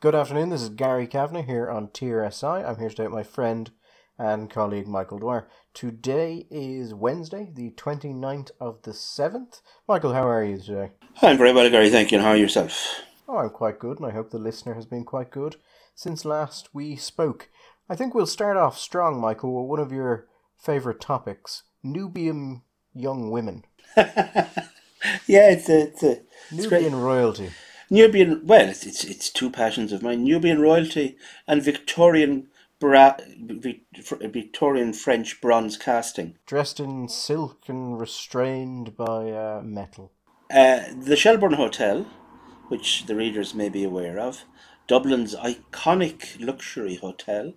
Good afternoon. This is Gary Kavanagh here on TRSI. I'm here today with my friend and colleague Michael Dwyer. Today is Wednesday, the 29th of the 7th. Michael, how are you today? I'm very well, Gary. Thank you. And how are yourself? Oh, I'm quite good, and I hope the listener has been quite good since last we spoke. I think we'll start off strong, Michael, with one of your favourite topics Nubian young women. yeah, it's a, it's a Nubian royalty. Nubian, well, it's, it's it's two passions of mine: Nubian royalty and Victorian bra, Victorian French bronze casting, dressed in silk and restrained by uh, metal. Uh, the Shelbourne Hotel, which the readers may be aware of, Dublin's iconic luxury hotel,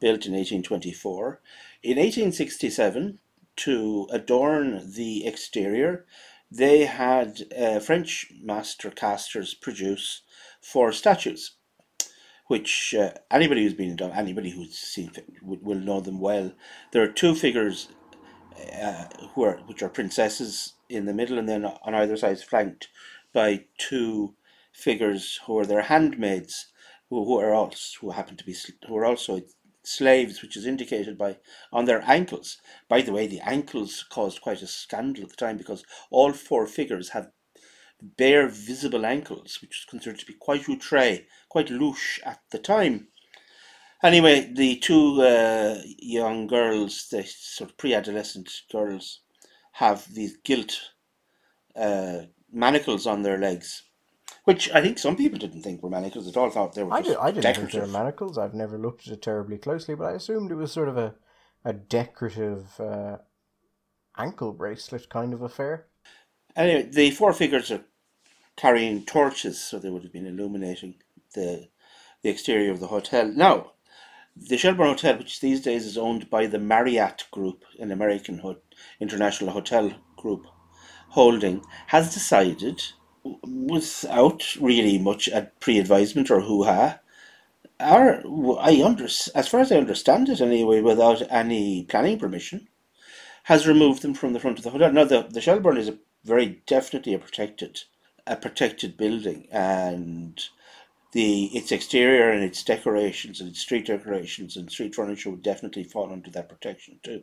built in 1824. In 1867, to adorn the exterior, they had uh, French master casters produce four statues, which uh, anybody who's been anybody who's seen will know them well. There are two figures uh, who are which are princesses in the middle, and then on either side flanked by two figures who are their handmaids, who, who are also who happen to be who are also slaves, which is indicated by on their ankles. By the way, the ankles caused quite a scandal at the time because all four figures have bare visible ankles, which was considered to be quite outre, quite louche at the time. Anyway, the two uh, young girls, the sort of pre-adolescent girls, have these gilt uh, manacles on their legs which I think some people didn't think were manacles at all. Thought they were. I, did, I didn't decorative. think they were manacles. I've never looked at it terribly closely, but I assumed it was sort of a a decorative uh, ankle bracelet kind of affair. Anyway, the four figures are carrying torches, so they would have been illuminating the the exterior of the hotel. Now, the Shelbourne Hotel, which these days is owned by the Marriott Group, an American ho- international hotel group holding, has decided without really much pre-advisement or hoo-ha, are I under as far as I understand it anyway, without any planning permission, has removed them from the front of the hotel. Now the the Shelbourne is a very definitely a protected a protected building and the its exterior and its decorations and its street decorations and street furniture would definitely fall under that protection too.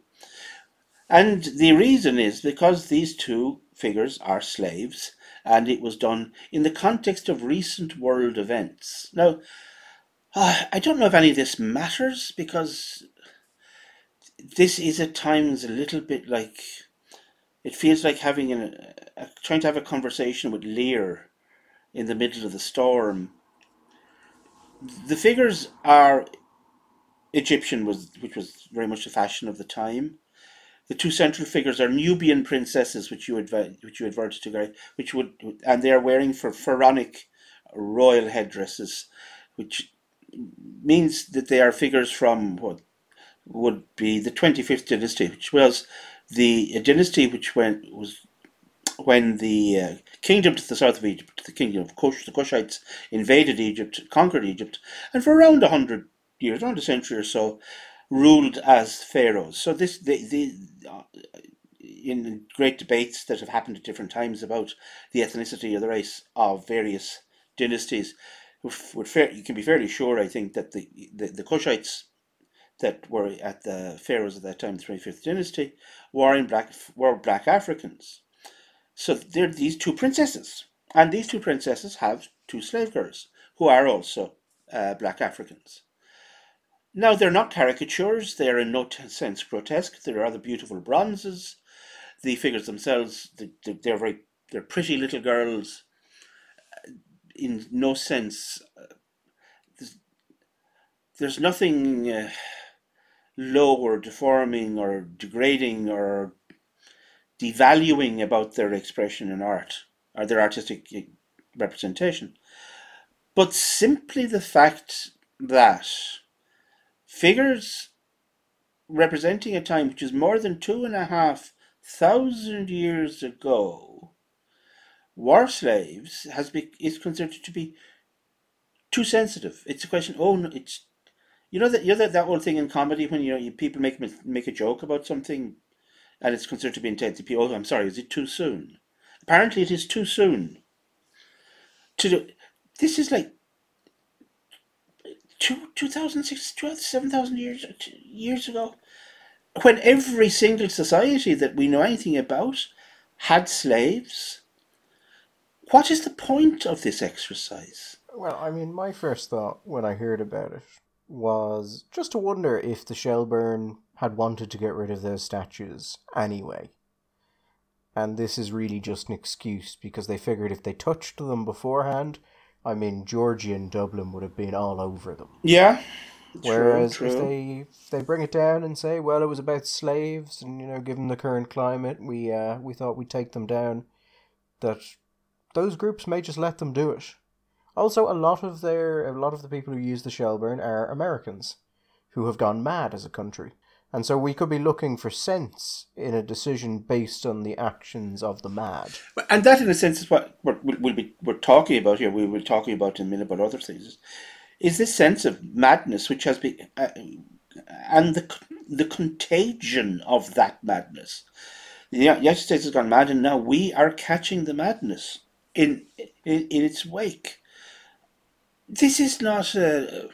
And the reason is because these two figures are slaves and it was done in the context of recent world events. Now, uh, I don't know if any of this matters because this is at times a little bit like it feels like having an, a, trying to have a conversation with Lear in the middle of the storm. The figures are Egyptian was which was very much the fashion of the time. The two central figures are Nubian princesses, which you adv- which you adverted to, Gary, which would and they are wearing for pharaonic royal headdresses, which means that they are figures from what would be the twenty fifth dynasty, which was the dynasty which went was when the uh, kingdom to the south of Egypt, the kingdom of Kush, the Kushites, invaded Egypt, conquered Egypt, and for around a hundred years, around a century or so, ruled as pharaohs. So this the, the uh, in great debates that have happened at different times about the ethnicity or the race of various dynasties, would fair, you can be fairly sure, I think, that the, the, the Kushites that were at the pharaohs at that time, the 25th dynasty, were in black were black Africans. So there are these two princesses, and these two princesses have two slave girls who are also uh, black Africans. Now, they're not caricatures, they're in no sense grotesque. There are the beautiful bronzes. The figures themselves, they're very, they're pretty little girls. In no sense, uh, there's, nothing uh, low or deforming or degrading or devaluing about their expression in art or their artistic uh, representation. But simply the fact that Figures representing a time which is more than two and a half thousand years ago, war slaves has be, is considered to be too sensitive. It's a question. Oh, no, it's you know that you know that, that old thing in comedy when you know you, people make make a joke about something, and it's considered to be intense. People, Oh, I'm sorry. Is it too soon? Apparently, it is too soon. To do, this is like two, 2006, 7,000 years, years ago, when every single society that we know anything about had slaves. What is the point of this exercise? Well, I mean, my first thought when I heard about it was just to wonder if the Shelbourne had wanted to get rid of those statues anyway. And this is really just an excuse because they figured if they touched them beforehand, I mean, Georgia and Dublin would have been all over them. Yeah. Whereas true, if they if they bring it down and say, well, it was about slaves, and you know, given the current climate, we uh, we thought we'd take them down, that those groups may just let them do it. Also, a lot of their a lot of the people who use the Shelbourne are Americans, who have gone mad as a country, and so we could be looking for sense in a decision based on the actions of the mad. And that, in a sense, is what what we'll, be we're talking about here. We will talking about in a minute about other things. Is this sense of madness, which has been, uh, and the the contagion of that madness. The United States has gone mad, and now we are catching the madness in in, in its wake. This is not a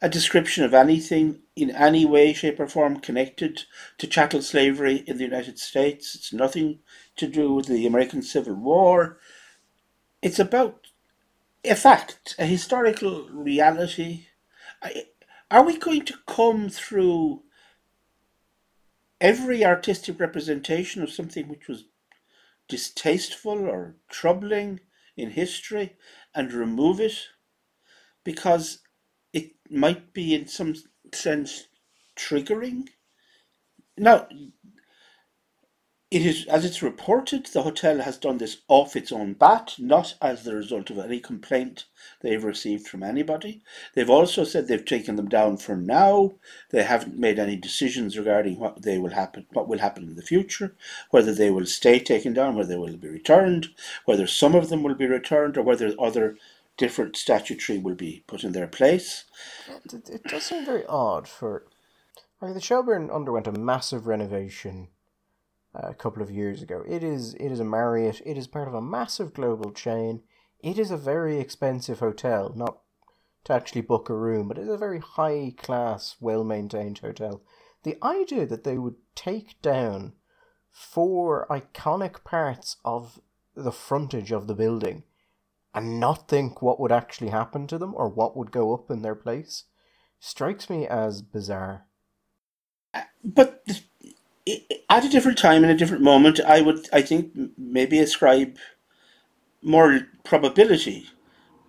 a description of anything in any way, shape, or form connected to chattel slavery in the United States. It's nothing to do with the American Civil War. It's about a fact, a historical reality. Are we going to come through every artistic representation of something which was distasteful or troubling in history and remove it because it might be in some sense triggering? Now, it is, as it's reported, the hotel has done this off its own bat, not as the result of any complaint they've received from anybody. They've also said they've taken them down for now. They haven't made any decisions regarding what they will happen, what will happen in the future, whether they will stay taken down, whether they will be returned, whether some of them will be returned, or whether other different statutory will be put in their place. It, it does seem very odd for. Mean, the Shelbourne underwent a massive renovation uh, a couple of years ago. It is it is a Marriott. It is part of a massive global chain. It is a very expensive hotel, not to actually book a room, but it's a very high class, well maintained hotel. The idea that they would take down four iconic parts of the frontage of the building and not think what would actually happen to them or what would go up in their place strikes me as bizarre. But at a different time in a different moment, I would, I think, maybe ascribe more probability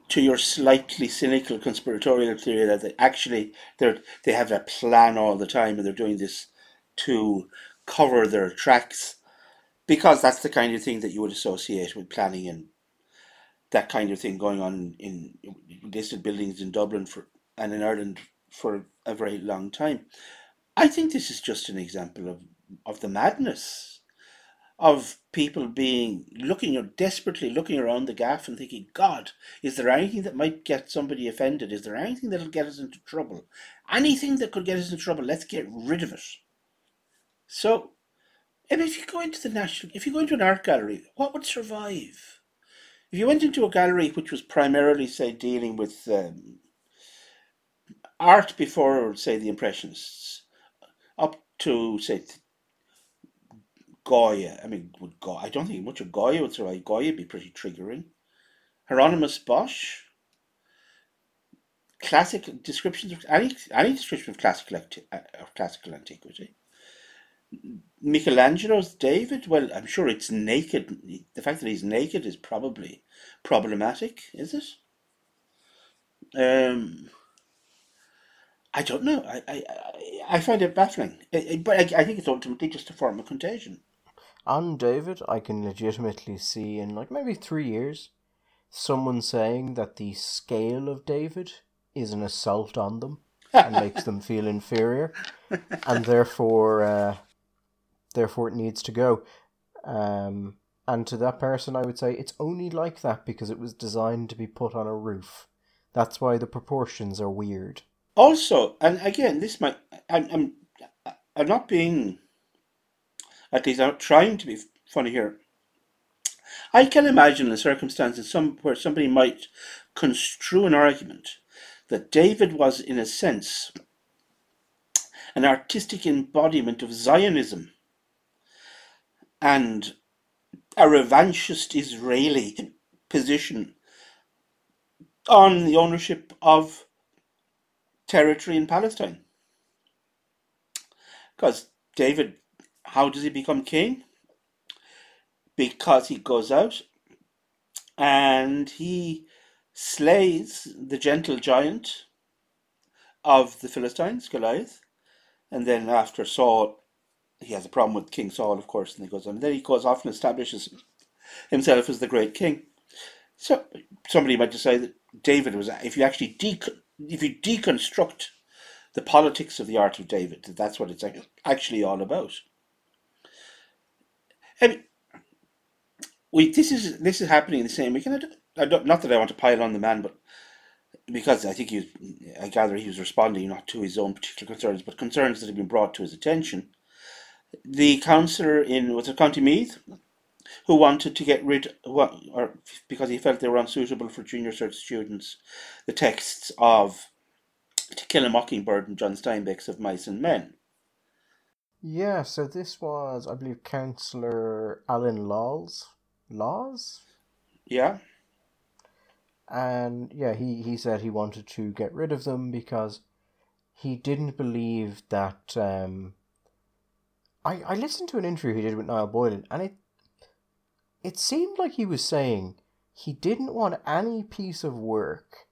to your slightly cynical conspiratorial theory that they actually they they have a plan all the time and they're doing this to cover their tracks because that's the kind of thing that you would associate with planning and that kind of thing going on in listed buildings in Dublin for and in Ireland for a very long time. I think this is just an example of of the madness of people being looking or desperately looking around the gaff and thinking, God, is there anything that might get somebody offended? Is there anything that'll get us into trouble? Anything that could get us into trouble, let's get rid of it. So, if you go into the national, if you go into an art gallery, what would survive? If you went into a gallery which was primarily, say, dealing with um, art before, say, the Impressionists, up to, say, Goya. I mean, would Goya, I don't think much of Goya would survive. Goya would be pretty triggering. Hieronymus Bosch. Classic descriptions of any any description of classical of classical antiquity. Michelangelo's David. Well, I'm sure it's naked. The fact that he's naked is probably problematic. Is it? Um. I don't know. I I, I find it baffling. But I, I think it's ultimately just a form of contagion on David, I can legitimately see in like maybe three years someone saying that the scale of David is an assault on them and makes them feel inferior, and therefore, uh, therefore it needs to go. Um, and to that person, I would say it's only like that because it was designed to be put on a roof. That's why the proportions are weird. Also, and again, this might I'm I'm, I'm not being at least I'm trying to be funny here. I can imagine a circumstance in some, where somebody might construe an argument that David was, in a sense, an artistic embodiment of Zionism and a revanchist Israeli position on the ownership of territory in Palestine. Because David, how does he become king? Because he goes out and he slays the gentle giant of the Philistines, Goliath. And then after Saul, he has a problem with King Saul, of course, and he goes on. And then he goes off and establishes himself as the great king. So somebody might decide that David was, if you actually de- if you deconstruct the politics of the art of David, that that's what it's actually all about. And we this is this is happening in the same week, and I don't, not that I want to pile on the man, but because I think he, I gather he was responding not to his own particular concerns, but concerns that have been brought to his attention. The councillor in was it County Meath, who wanted to get rid, or because he felt they were unsuitable for junior cert students, the texts of To Kill a Mockingbird and John Steinbeck's Of Mice and Men. Yeah, so this was, I believe, Councillor Alan Laws. Laws? Yeah. And yeah, he, he said he wanted to get rid of them because he didn't believe that. Um, I, I listened to an interview he did with Niall Boylan, and it it seemed like he was saying he didn't want any piece of work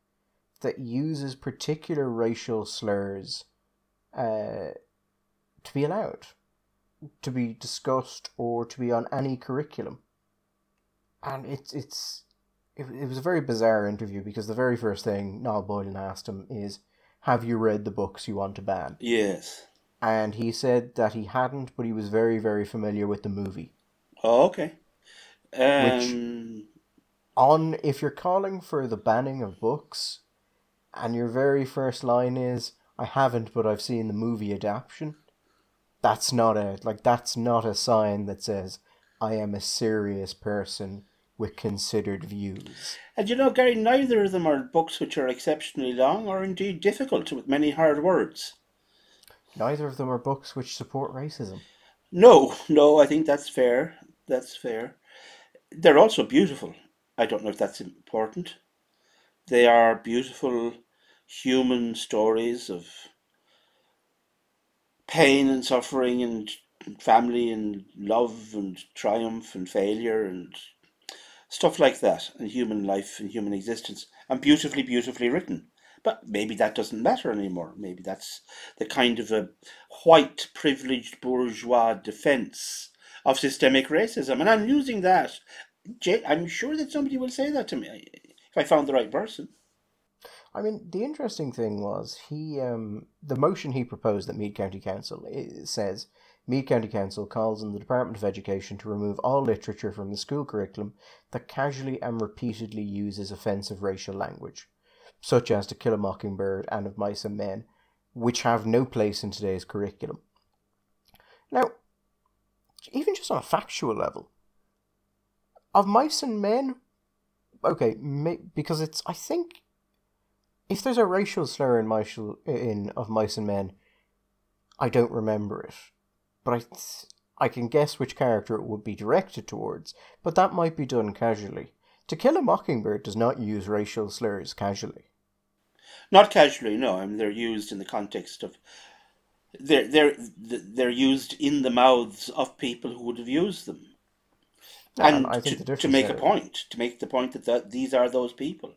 that uses particular racial slurs uh, to be allowed, to be discussed, or to be on any curriculum. And it's it's it, it was a very bizarre interview because the very first thing Niall Boylan asked him is, "Have you read the books you want to ban?" Yes. And he said that he hadn't, but he was very very familiar with the movie. Oh, okay. Um, Which- on if you're calling for the banning of books and your very first line is I haven't but I've seen the movie adaptation that's not a like that's not a sign that says I am a serious person with considered views. and you know, Gary, neither of them are books which are exceptionally long or indeed difficult with many hard words. Neither of them are books which support racism. No, no, I think that's fair. That's fair. They're also beautiful. I don't know if that's important. They are beautiful human stories of pain and suffering and family and love and triumph and failure and stuff like that and human life and human existence and beautifully beautifully written but maybe that doesn't matter anymore. Maybe that's the kind of a white privileged bourgeois defense of systemic racism. And i'm using that. I'm sure that somebody will say that to me if i found the right person. I mean, the interesting thing was he um, the motion he proposed that Meath County Council i- says Meath County Council calls on the Department of Education to remove all literature from the school curriculum that casually and repeatedly uses offensive racial language, such as To Kill a Mockingbird and Of Mice and Men, which have no place in today's curriculum. Now, even just on a factual level, Of Mice and Men, okay, may, because it's I think if there's a racial slur in mice in of mice and men, I don't remember it, but I I can guess which character it would be directed towards. But that might be done casually. To Kill a Mockingbird does not use racial slurs casually. not casually no i mean they're used in the context of they're they're they're used in the mouths of people who would have used them and, to, to make a point to make the point that, that these are those people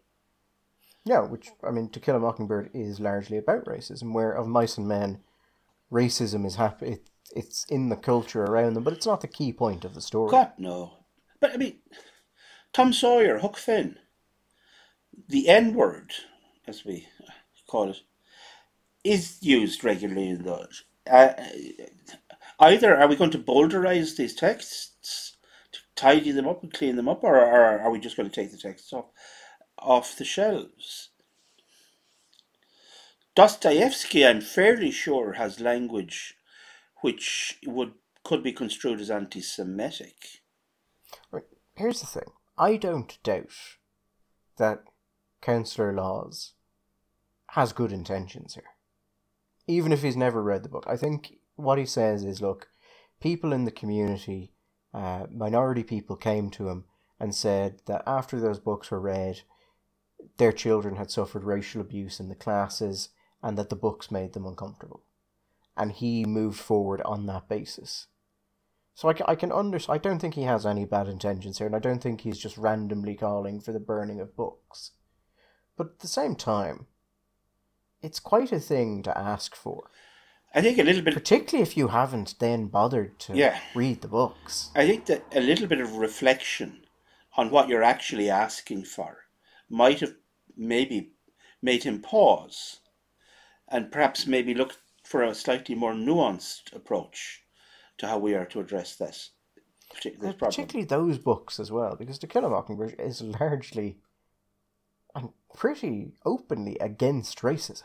Yeah, which I mean, To Kill a Mockingbird is largely about racism, where of mice and men, racism is happy. It, it's in the culture around them, but it's not the key point of the story. God no. But I mean, Tom Sawyer, Huck Finn, the N word, as we call it, is used regularly in those. Uh, either are we going to bowdlerize these texts to tidy them up and clean them up, or, or are we just going to take the texts off off the shelves? Dostoevsky, I'm fairly sure, has language which would could be construed as anti-Semitic. Here's the thing. I don't doubt that Councillor Laws has good intentions here. Even if he's never read the book, I think what he says is look, people in the community, uh, minority people came to him and said that after those books were read, their children had suffered racial abuse in the classes and that the books made them uncomfortable. And he moved forward on that basis. So I can, I can under, I don't think he has any bad intentions here, and I don't think he's just randomly calling for the burning of books. But at the same time, it's quite a thing to ask for. I think a little bit, particularly if you haven't then bothered to Yeah. read the books. I think that a little bit of reflection on what you're actually asking for might have maybe made him pause and perhaps maybe look for a slightly more nuanced approach to how we are to address this, partic- this Uh, problem. particularly those books as well, because To Kill a Mockingbird is largely and pretty openly against racism.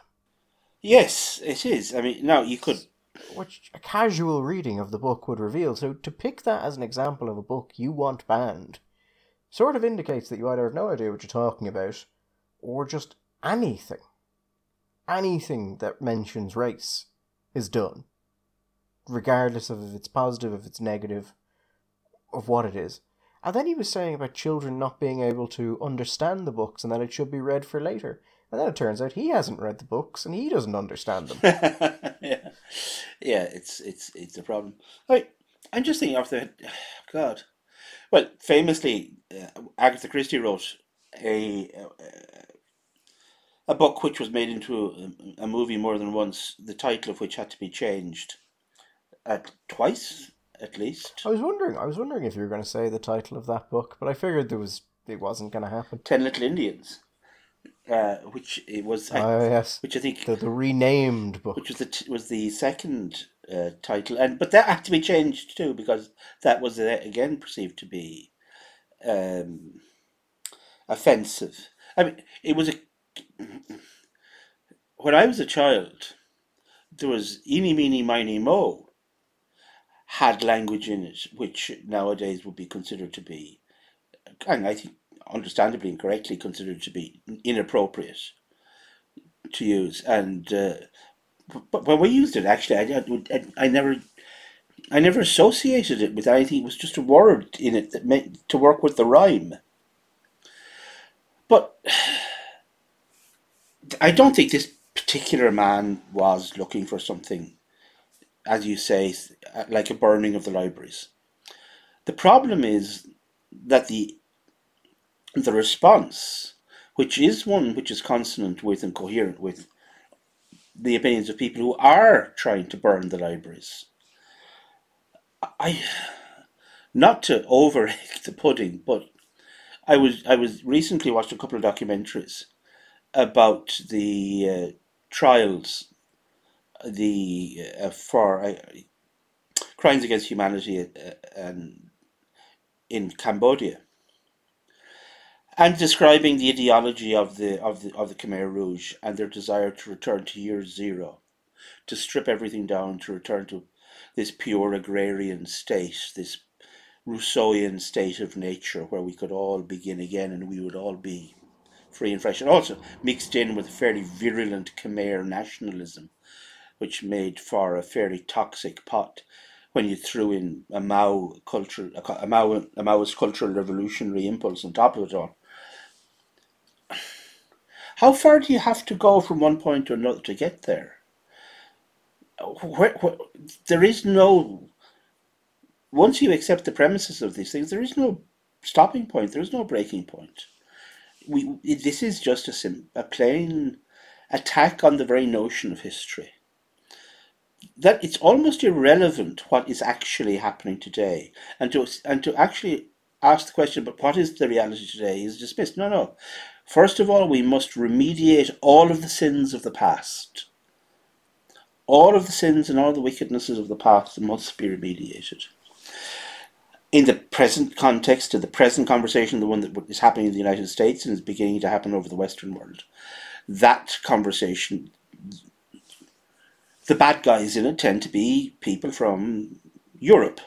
Yes, it is. I mean, now you could. which a casual reading of the book would reveal. So to pick that as an example of a book you want banned sort of indicates that you either have no idea what you're talking about or just anything. Anything that mentions race is done. Regardless of if it's positive, if it's negative, of what it is. And then he was saying about children not being able to understand the books and that it should be read for later. And then it turns out he hasn't read the books and he doesn't understand them. yeah, yeah, it's it's it's a problem. I I'm just thinking off the God. Well, famously, uh, Agatha Christie wrote a a book which was made into a, a movie more than once. The title of which had to be changed at twice at least. I was wondering. I was wondering if you were going to say the title of that book, but I figured there was it wasn't going to happen. Ten Little Indians, uh, which it was, I, Oh yes, which I think the the renamed book. which was the was the second uh, title, and but that had to be changed too because that was uh, again perceived to be um, offensive. I mean, it was a when I was a child, there was eeny meeny miny mo had language in it which nowadays would be considered to be, and I think understandably and correctly considered to be inappropriate to use and. Uh, but when we used it, actually, I, I, I never, I never associated it with anything. It was just a word in it that meant to work with the rhyme. But I don't think this particular man was looking for something, as you say, like a burning of the libraries. The problem is that the the response, which is one which is consonant with and coherent with the opinions of people who are trying to burn the libraries. I, not to over the pudding, but I was I was recently watched a couple of documentaries about the uh, trials, the uh, for uh, crimes against humanity uh, and in Cambodia, and describing the ideology of the of the of the Khmer Rouge and their desire to return to year zero, to strip everything down, to return to this pure agrarian state, this Rousseauian state of nature where we could all begin again and we would all be free and fresh, and also mixed in with fairly virulent Khmer nationalism, which made for a fairly toxic pot when you threw in a Mao culture, a Mao, a Maoist cultural revolutionary impulse on top of it all. How far do you have to go from one point to another to get there? Where, where, there is no. Once you accept the premises of these things, there is no stopping point. There is no breaking point. We this is just a sim, a plain attack on the very notion of history. That it's almost irrelevant what is actually happening today, and to and to actually ask the question, but what is the reality today, is dismissed. No, no. First of all, we must remediate all of the sins of the past. All of the sins and all the wickednesses of the past must be remediated. In the present context, in the present conversation, the one that is happening in the United States and is beginning to happen over the Western world, that conversation, the bad guys in it tend to be people from Europe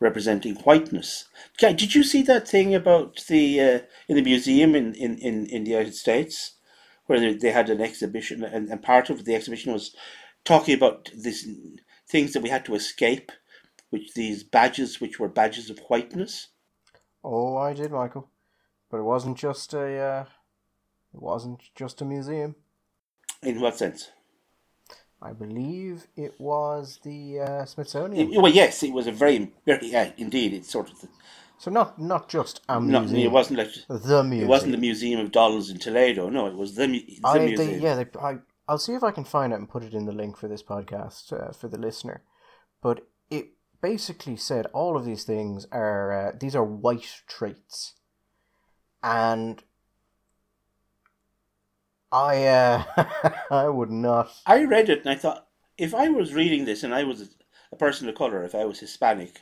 representing whiteness. Did you see that thing about the uh, in the museum in, in, in, in the United States where they, they had an exhibition, and, and part of the exhibition was talking about these things that we had to escape, which these badges, which were badges of whiteness. Oh, I did, Michael. But it wasn't just a. Uh, it wasn't just a museum. In what sense? I believe it was the uh, Smithsonian. It- well, yes, it was a very, very, yeah, indeed, it's sort of, the, So not not just a not, it wasn't like, the museum. it wasn't the Museum of Dolls in Toledo, no, it was the, the I, museum. they, yeah, they, I, I'll see if I can find it and put it in the link for this podcast uh, for the listener. But it basically said all of these things are uh, these are white traits, and I uh, I would not. I read it and I thought, if I was reading this and I was a person of color, if I was Hispanic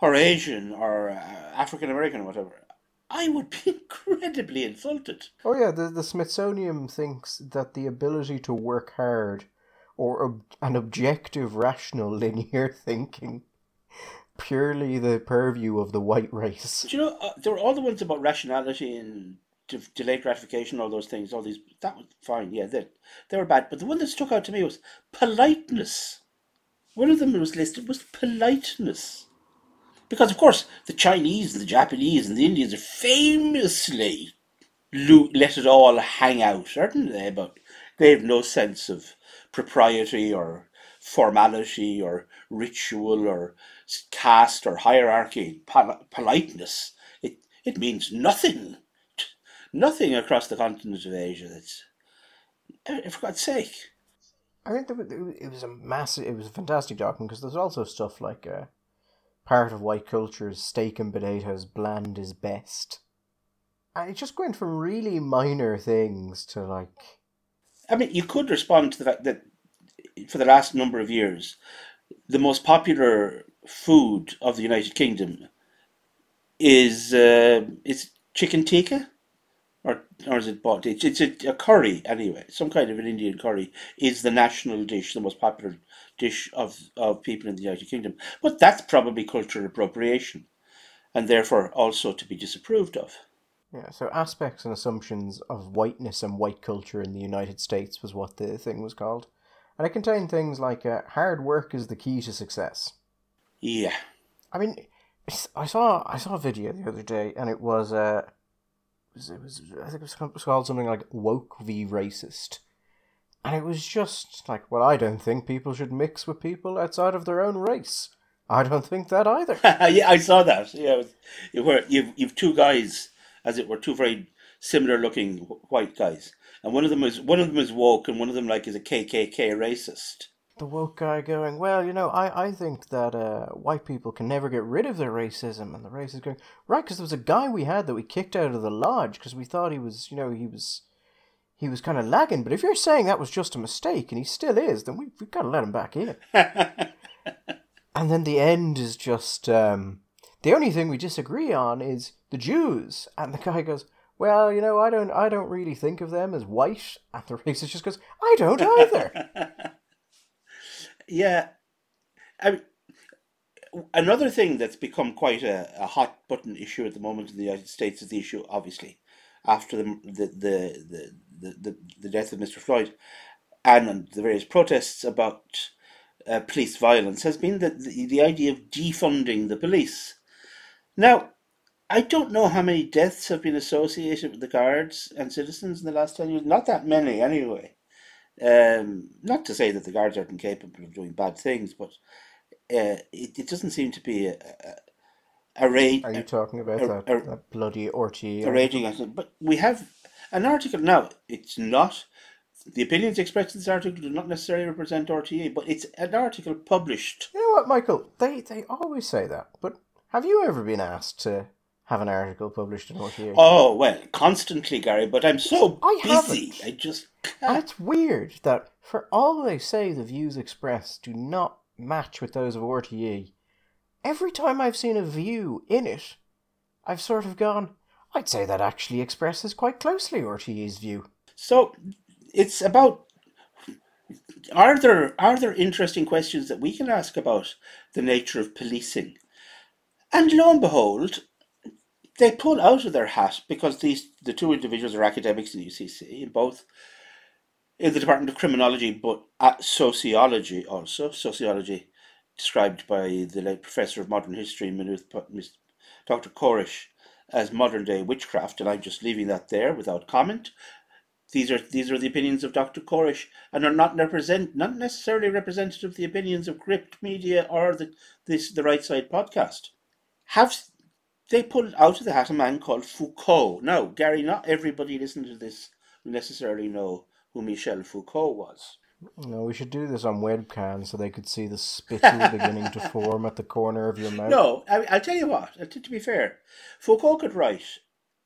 or Asian or uh, African American or whatever, I would be incredibly insulted. Oh yeah, the the Smithsonian thinks that the ability to work hard, or ob- an objective, rational, linear thinking, purely the purview of the white race. Do you know, uh, there were all the ones about rationality and de- delayed gratification, all those things, all these, that was fine, yeah, they, they were bad. But the one that stuck out to me was politeness. One of them was listed was politeness. Because, of course, the Chinese, and the Japanese, and the Indians are famously lo- let it all hang out, aren't they? But they have no sense of propriety or formality or ritual or caste or hierarchy, pol- politeness. It, it means nothing. Nothing across the continent of Asia. That's, eh, for God's sake. I wa- it was a massive, it was a fantastic document because there's also stuff like uh, part of white culture is steak and potatoes, bland is best. And it just went from really minor things to like, I mean, you could respond to the fact that for the last number of years, the most popular food of the United Kingdom is uh, is chicken tikka, or is it bought? It's it's a, a curry anyway. Some kind of an Indian curry is the national dish, the most popular dish of of people in the United Kingdom. But that's probably cultural appropriation, and therefore also to be disapproved of. yeah, so aspects and assumptions of whiteness and white culture in the United States was what the thing was called. And it contained things like uh, hard work is the key to success. Yeah. I mean, I saw I saw a video the other day, and it was uh, was, it was I think it was called something like woke v racist, and it was just like, well, I don't think people should mix with people outside of their own race. I don't think that either. yeah, I saw that. Yeah, it were you've you've two guys, as it were, two very similar looking white guys, and one of them is one of them is woke, and one of them like is a KKK racist. The woke guy going, well, you know, I, I think that uh, white people can never get rid of their racism, and the racist going, right, because there was a guy we had that we kicked out of the lodge because we thought he was, you know, he was, he was kind of lagging. But if you're saying that was just a mistake and he still is, then we we've got to let him back in. and then the end is just um, the only thing we disagree on is the Jews, and the guy goes. Well, you know, I don't, I don't really think of them as white, and the racist just goes, I don't either. Yeah, I mean, another thing that's become quite a, a hot button issue at the moment in the United States is the issue, obviously, after the the the the, the, the, death of Mr. Floyd, and the various protests about uh, police violence has been the, the the idea of defunding the police. Now, I don't know how many deaths have been associated with the guards and citizens in the last ten years. Not that many, anyway. Um, not to say that the guards aren't incapable of doing bad things, but uh, it, it doesn't seem to be a, a, a rate. Are you talking about a- that, a- that bloody RT? a raging. But we have an article now. It's not the opinions expressed in this article do not necessarily represent RTE, but it's an article published. You know what, Michael? They they always say that, but have you ever been asked to have an article published in RTE? Oh well, constantly, Gary. But I'm so I busy. haven't. I just and can't. it's weird that for all they say the views expressed do not match with those of RTE, every time I've seen a view in it, I've sort of gone, I'd say that actually expresses quite closely RTE's view. So it's about are there are there interesting questions that we can ask about the nature of policing? And lo and behold, they pull out of their hat because these the two individuals are academics in UCC, in both in the Department of Criminology, but at sociology also. Sociology described by the late professor of modern history, Dr. Corish, as modern day witchcraft, and I'm just leaving that there without comment. These are these are the opinions of Dr. Corish, and are not represent not necessarily representative of the opinions of Gript Media or the this the Right Side podcast. Have they pulled out of the hat a man called Foucault? Now, Gary, not everybody listening to this necessarily know who Michel Foucault was. No, we should do this on webcam so they could see the spittle beginning to form at the corner of your mouth. No, I, will tell you what. To, to be fair, Foucault could write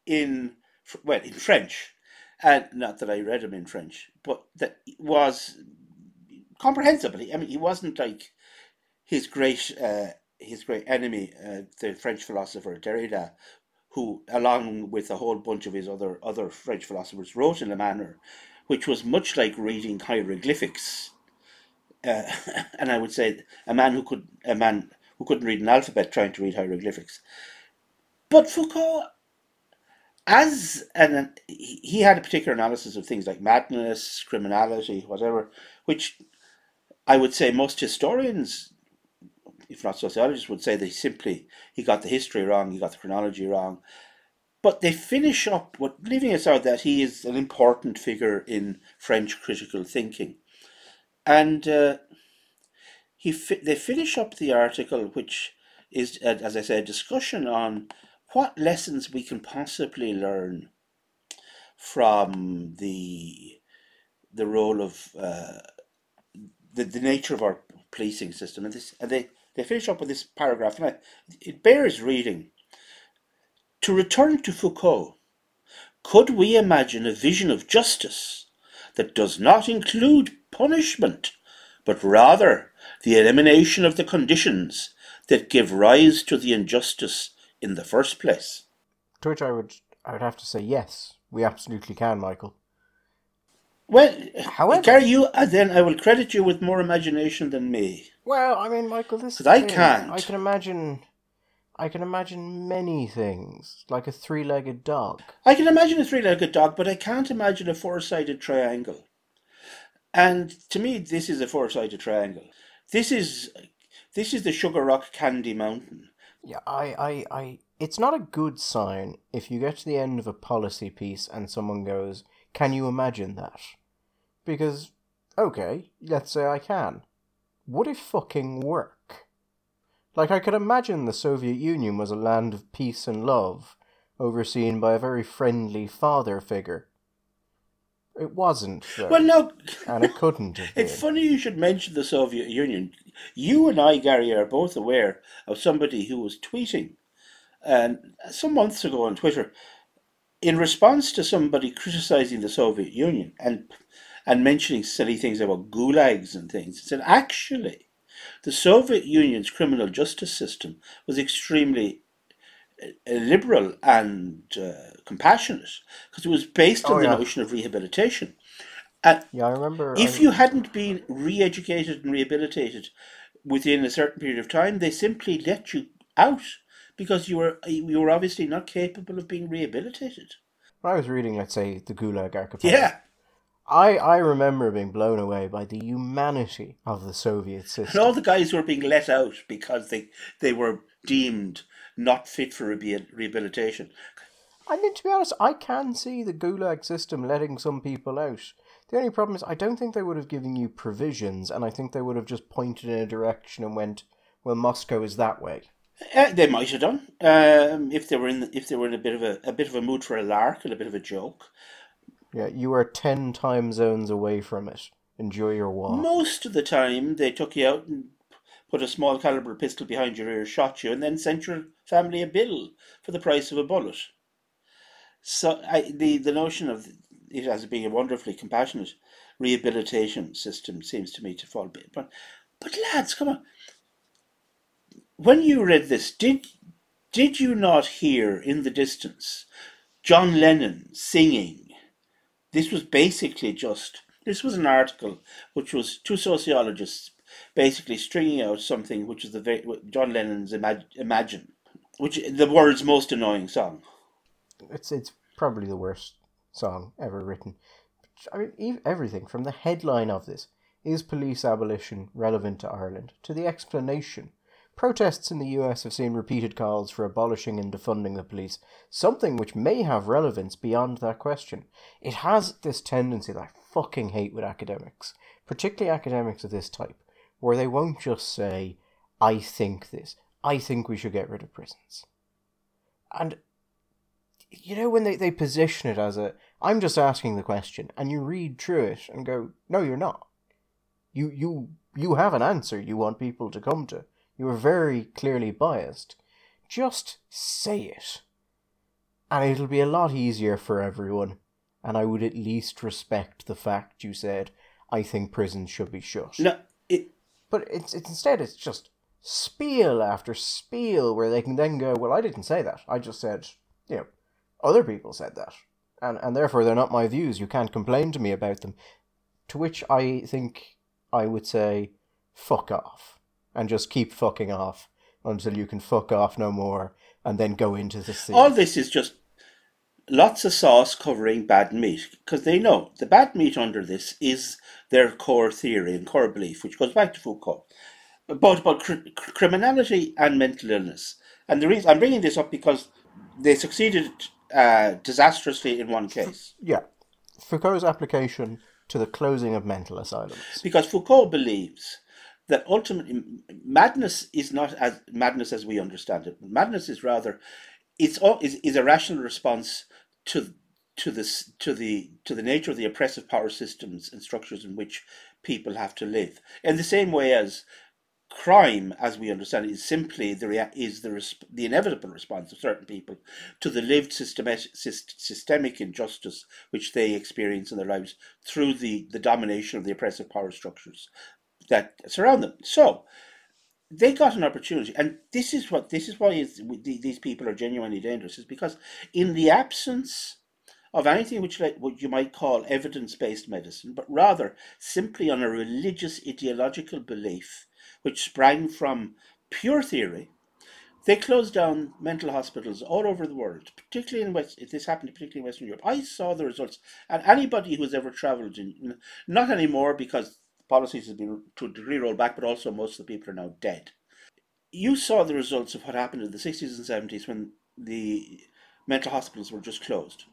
in well in French, and not that I read him in French, but that was comprehensible. I mean, he wasn't like his great uh, his great enemy, uh, the French philosopher Derrida, who, along with a whole bunch of his other other French philosophers, wrote in a manner which was much like reading hieroglyphics. Uh, and I would say a man who could a man who couldn't read an alphabet trying to read hieroglyphics. But Foucault, as an he had a particular analysis of things like madness, criminality, whatever, which I would say most historians, if not sociologists, would say they simply he got the history wrong, he got the chronology wrong, but they finish up with leaving aside that he is an important figure in French critical thinking, and uh, he fi- they finish up the article, which is, uh, as I said, a discussion on what lessons we can possibly learn from the the role of uh, the the nature of our policing system, and this and they they finish up with this paragraph, and I, it bears reading. To return to Foucault, could we imagine a vision of justice that does not include punishment, but rather the elimination of the conditions that give rise to the injustice in the first place? To which I would I would have to say yes, we absolutely can, Michael. Well, however, Gary, you uh, then I will credit you with more imagination than me. Well, I mean, Michael, this is I can't. I can imagine I can imagine many things, like a three legged dog. I can imagine a three legged dog, but I can't imagine a four sided triangle. And to me, this is a four sided triangle. This is this is the Sugar Rock Candy Mountain. Yeah, I, I, I. It's not a good sign if you get to the end of a policy piece and someone goes, "Can you imagine that?" Because, okay, let's say I can. Would it fucking work? Like, I could imagine the Soviet Union was a land of peace and love, overseen by a very friendly father figure. It wasn't. Though, well, no. and it couldn't have been. It's funny you should mention the Soviet Union. You and I, Gary, are both aware of somebody who was tweeting and some months ago on Twitter in response to somebody criticizing the Soviet Union and and mentioning silly things about gulags and things. It said actually, the Soviet Union's criminal justice system was extremely uh, liberal and uh, compassionate because it was based on oh, yeah. the notion of rehabilitation. And yeah, I remember. If I... you hadn't been re-educated and rehabilitated within a certain period of time, they simply let you out because you were you were obviously not capable of being rehabilitated. I was reading, let's say, the Gulag Archipelago. Yeah. I, I remember being blown away by the humanity of the Soviet system. And all the guys who were being let out because they, they were deemed not fit for rehabilitation. I mean, to be honest, I can see the Gulag system letting some people out. The only problem is, I don't think they would have given you provisions, and I think they would have just pointed in a direction and went, "Well, Moscow is that way." Uh, they might have done um, if they were in the, if they were in a bit of a, a bit of a mood for a lark and a bit of a joke. Yeah, you are 10 time zones away from it. Enjoy your walk. Most of the time, they took you out and put a small caliber pistol behind your ear, shot you, and then sent your family a bill for the price of a bullet. So I, the, the notion of it as being a wonderfully compassionate rehabilitation system seems to me to fall a bit. But, but lads, come on. When you read this, did did you not hear in the distance John Lennon singing this was basically just this was an article which was two sociologists basically stringing out something which is the John Lennon's Imag- Imagine, which the world's most annoying song. It's it's probably the worst song ever written. I mean, everything from the headline of this is police abolition relevant to Ireland to the explanation. Protests in the US have seen repeated calls for abolishing and defunding the police, something which may have relevance beyond that question. It has this tendency that I fucking hate with academics, particularly academics of this type, where they won't just say, I think this, I think we should get rid of prisons. And you know when they, they position it as a I'm just asking the question and you read through it and go, No, you're not. You you you have an answer you want people to come to. You are very clearly biased. Just say it. And it'll be a lot easier for everyone. And I would at least respect the fact you said, I think prisons should be shut. No, it... But it's, it's instead it's just spiel after spiel where they can then go, Well, I didn't say that. I just said, you know, other people said that. And and therefore they're not my views. You can't complain to me about them. To which I think I would say, fuck off. And just keep fucking off until you can fuck off no more and then go into the sea. All this is just lots of sauce covering bad meat because they know the bad meat under this is their core theory and core belief, which goes back to Foucault, both about cr- criminality and mental illness. And the reason I'm bringing this up because they succeeded uh, disastrously in one case. Yeah, Foucault's application to the closing of mental asylums. Because Foucault believes that ultimately madness is not as madness as we understand it. Madness is rather it's all is, is a rational response to to this to the to the nature of the oppressive power systems and structures in which people have to live. In the same way as crime, as we understand it, is simply the rea- is the the inevitable response of certain people to the lived systematic, systemic injustice which they experience in their lives through the, the domination of the oppressive power structures that surround them. So they got an opportunity, and this is what this is why these people are genuinely dangerous, is because in the absence of anything which like what you might call evidence-based medicine, but rather simply on a religious ideological belief which sprang from pure theory. They closed down mental hospitals all over the world, particularly in West. This happened particularly in Western Europe. I saw the results, and anybody who's ever travelled in, not anymore because policies have been to rolled back, but also most of the people are now dead. You saw the results of what happened in the 60s and 70s when the mental hospitals were just closed.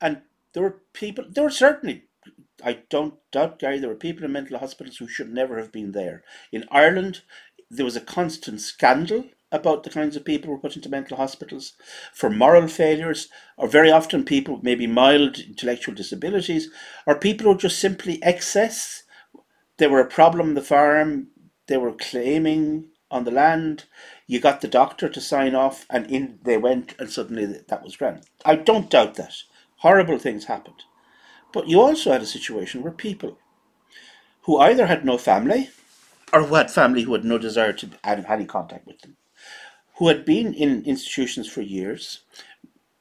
And there were people, there were certainly I don't doubt, Gary, there were people in mental hospitals who should never have been there. In Ireland, there was a constant scandal about the kinds of people who were put into mental hospitals for moral failures, or very often people with maybe mild intellectual disabilities, or people who just simply excess. They were a problem the farm, they were claiming on the land. You got the doctor to sign off, and in they went, and suddenly that was granted. I don't doubt that. Horrible things happened. But you also had a situation where people who either had no family or who had family who had no desire to have any contact with them, who had been in institutions for years,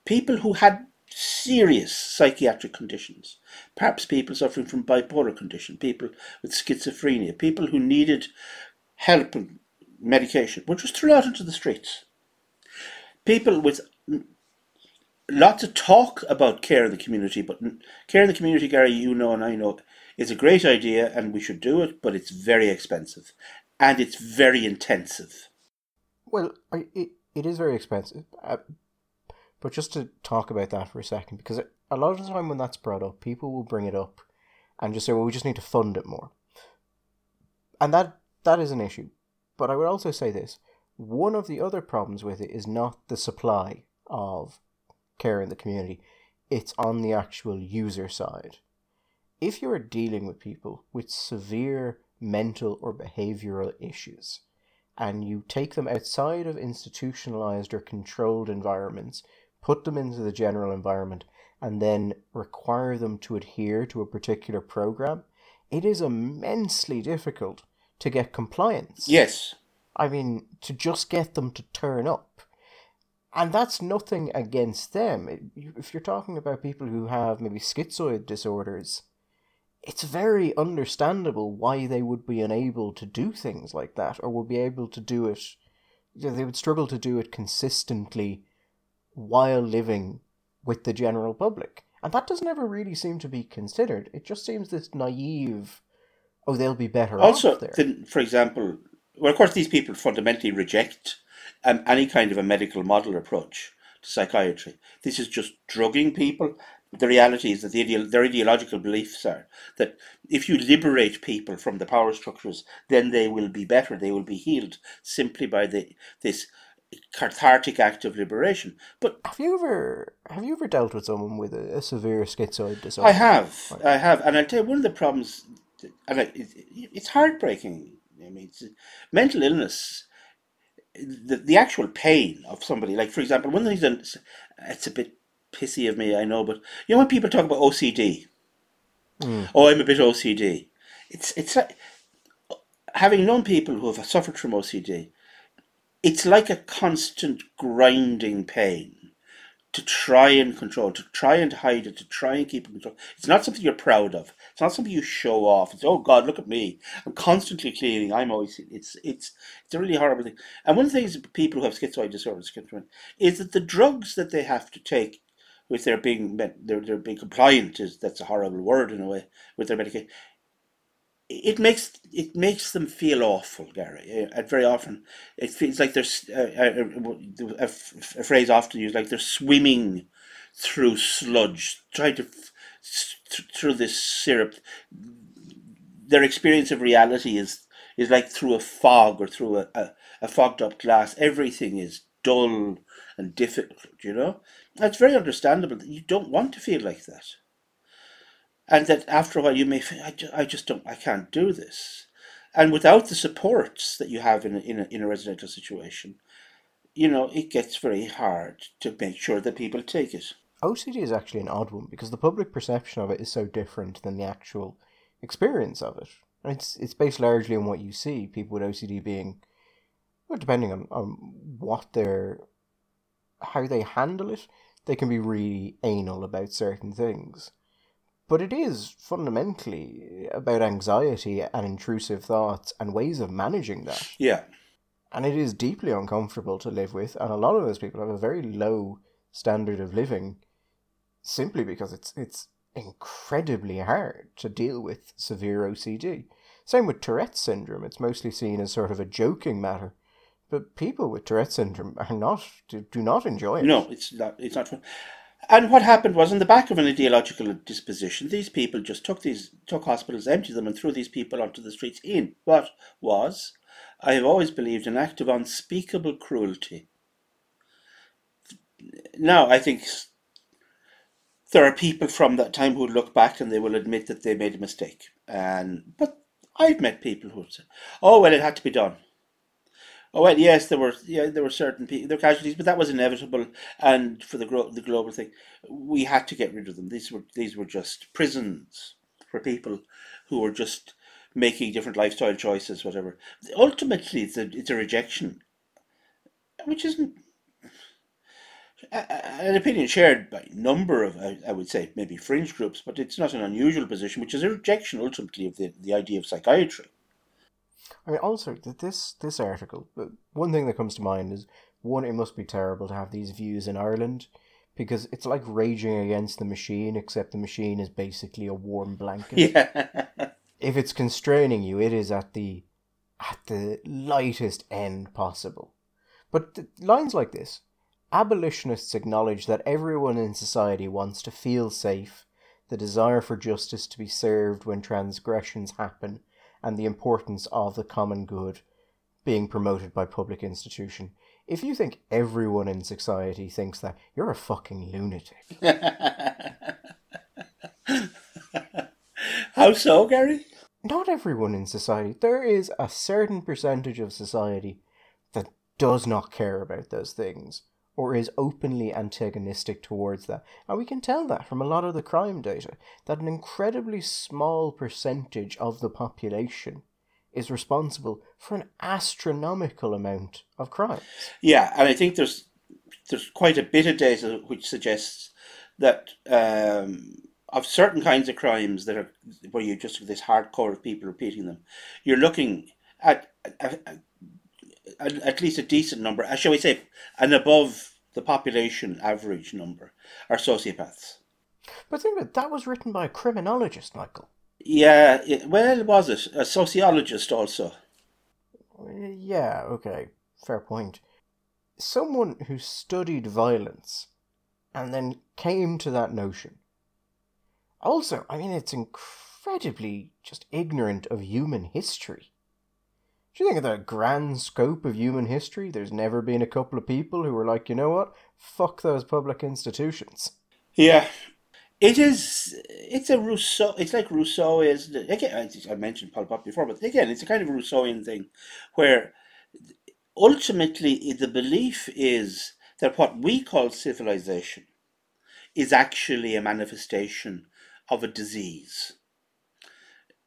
people who had serious psychiatric conditions, perhaps people suffering from bipolar condition, people with schizophrenia, people who needed help and medication, were just thrown out into the streets. People with lots of talk about care in the community, but care in the community, Gary, you know and I know, is a great idea and we should do it, but it's very expensive and it's very intensive. Well, it, it is very expensive. Uh, but just to talk about that for a second, because a lot of the time when that's brought up, people will bring it up and just say, well, we just need to fund it more. And that that is an issue. But I would also say this one of the other problems with it is not the supply of care in the community, it's on the actual user side. If you're dealing with people with severe mental or behavioral issues, and you take them outside of institutionalized or controlled environments, put them into the general environment, and then require them to adhere to a particular program, it is immensely difficult to get compliance. Yes. I mean, to just get them to turn up and that's nothing against them. If you're talking about people who have maybe schizoid disorders, it's very understandable why they would be unable to do things like that or would be able to do it you know, they would struggle to do it consistently while living with the general public. And that doesn't ever really seem to be considered. It just seems this naive, oh, they'll be better Also, off there. the, for example, well, of course, these people fundamentally reject um, any kind of a medical model approach to psychiatry. This is just drugging people. The reality is that the their ideological beliefs are that if you liberate people from the power structures, then they will be better. They will be healed simply by the this cathartic act of liberation. But have you ever have you ever dealt with someone with a, a severe schizoid disorder? I have, I have, and I'll tell you one of the problems, and it, it, it's heartbreaking. I mean, it's, mental illness, the the actual pain of somebody. Like for example, one of the things, that- it's a bit pissy of me, I know, but you know when people talk about OCD, Mm. oh, I'm a bit OCD. It's it's like having known people who have suffered from OCD. It's like a constant grinding pain to try and control, to try and hide it, to try and keep in control. It's not something you're proud of. It's not something you show off. It's oh God, look at me. I'm constantly cleaning. I'm always. It's it's it's a really horrible thing. And one of the things people who have schizoid disorder, schizophrenia, is that the drugs that they have to take, with their being they're they're being compliant is that's a horrible word in a way with their medication. It makes it makes them feel awful, Gary. Eh, and very often, it feels like there's uh, uh, uh a, a, a phrase often used like they're swimming through sludge, trying to through this syrup. Their experience of reality is is like through a fog or through a, a, a fogged up glass. Everything is dull and difficult. You know, it's very understandable you don't want to feel like that, and that after a while you may feel, I, ju- I just don't, I can't do this, and without the supports that you have in a, in a, in a residential situation, you know, it gets very hard to make sure that people take it. OCD is actually an odd one because the public perception of it is so different than the actual experience of it. It's it's based largely on what you see. People with OCD being, well, depending on, on what their how they handle it, they can be really anal about certain things. But it is fundamentally about anxiety and intrusive thoughts and ways of managing that. Yeah. And it is deeply uncomfortable to live with, and a lot of those people have a very low standard of living simply because it's it's incredibly hard to deal with severe OCD. Same with Tourette's syndrome, it's mostly seen as sort of a joking matter. But people with Tourette's syndrome are not do, do not enjoy it. No, it's not. It's not fun. And what happened was, in the back of an ideological disposition, these people just took these took hospitals, emptied them, and threw these people onto the streets. In what was, I have always believed, an act of unspeakable cruelty. Now, I think there are people from that time who look back and they will admit that they made a mistake. And but I've met people who say, "Oh well, it had to be done." Oh well, yes, there were yeah there were certain people there were casualties, but that was inevitable. And for the gro- the global thing, we had to get rid of them. These were these were just prisons for people who were just making different lifestyle choices, whatever. Ultimately, it's a it's a rejection, which isn't an opinion shared by a number of I would say maybe fringe groups, but it's not an unusual position, which is a rejection ultimately of the, the idea of psychiatry. I mean, also th- this this article. uh, One thing that comes to mind is one. It must be terrible to have these views in Ireland, because it's like raging against the machine, except the machine is basically a warm blanket. Yeah. If it's constraining you, it is at the at the lightest end possible. But lines like this, abolitionists acknowledge that everyone in society wants to feel safe, the desire for justice to be served when transgressions happen, and the importance of the common good being promoted by public institution. If you think everyone in society thinks that, you're a fucking lunatic. How so, Gary? Not everyone in society. There is a certain percentage of society that does not care about those things or is openly antagonistic towards that. And we can tell that from a lot of the crime data that an incredibly small percentage of the population is responsible for an astronomical amount of crimes. Yeah, and I think there's there's quite a bit of data which suggests that um, of certain kinds of crimes that are where you just have this hardcore of people repeating them, you're looking at a, a, at, at least a decent number, uh, shall we say, an above the population average number, are sociopaths. But think about it, that was written by a criminologist, Michael. Yeah, it, well, was it a sociologist also? Yeah, okay, fair point. Someone who studied violence and then came to that notion. Also, I mean, it's incredibly just ignorant of human history. Do you think of the grand scope of human history? There's never been a couple of people who were like, you know what? Fuck those public institutions. Yeah, it is. It's a Rousseau. It's like Rousseau is again. I mentioned Pol Pot before, but again, it's a kind of Rousseauian thing, where ultimately the belief is that what we call civilization is actually a manifestation of a disease,